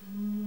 Mm-hmm.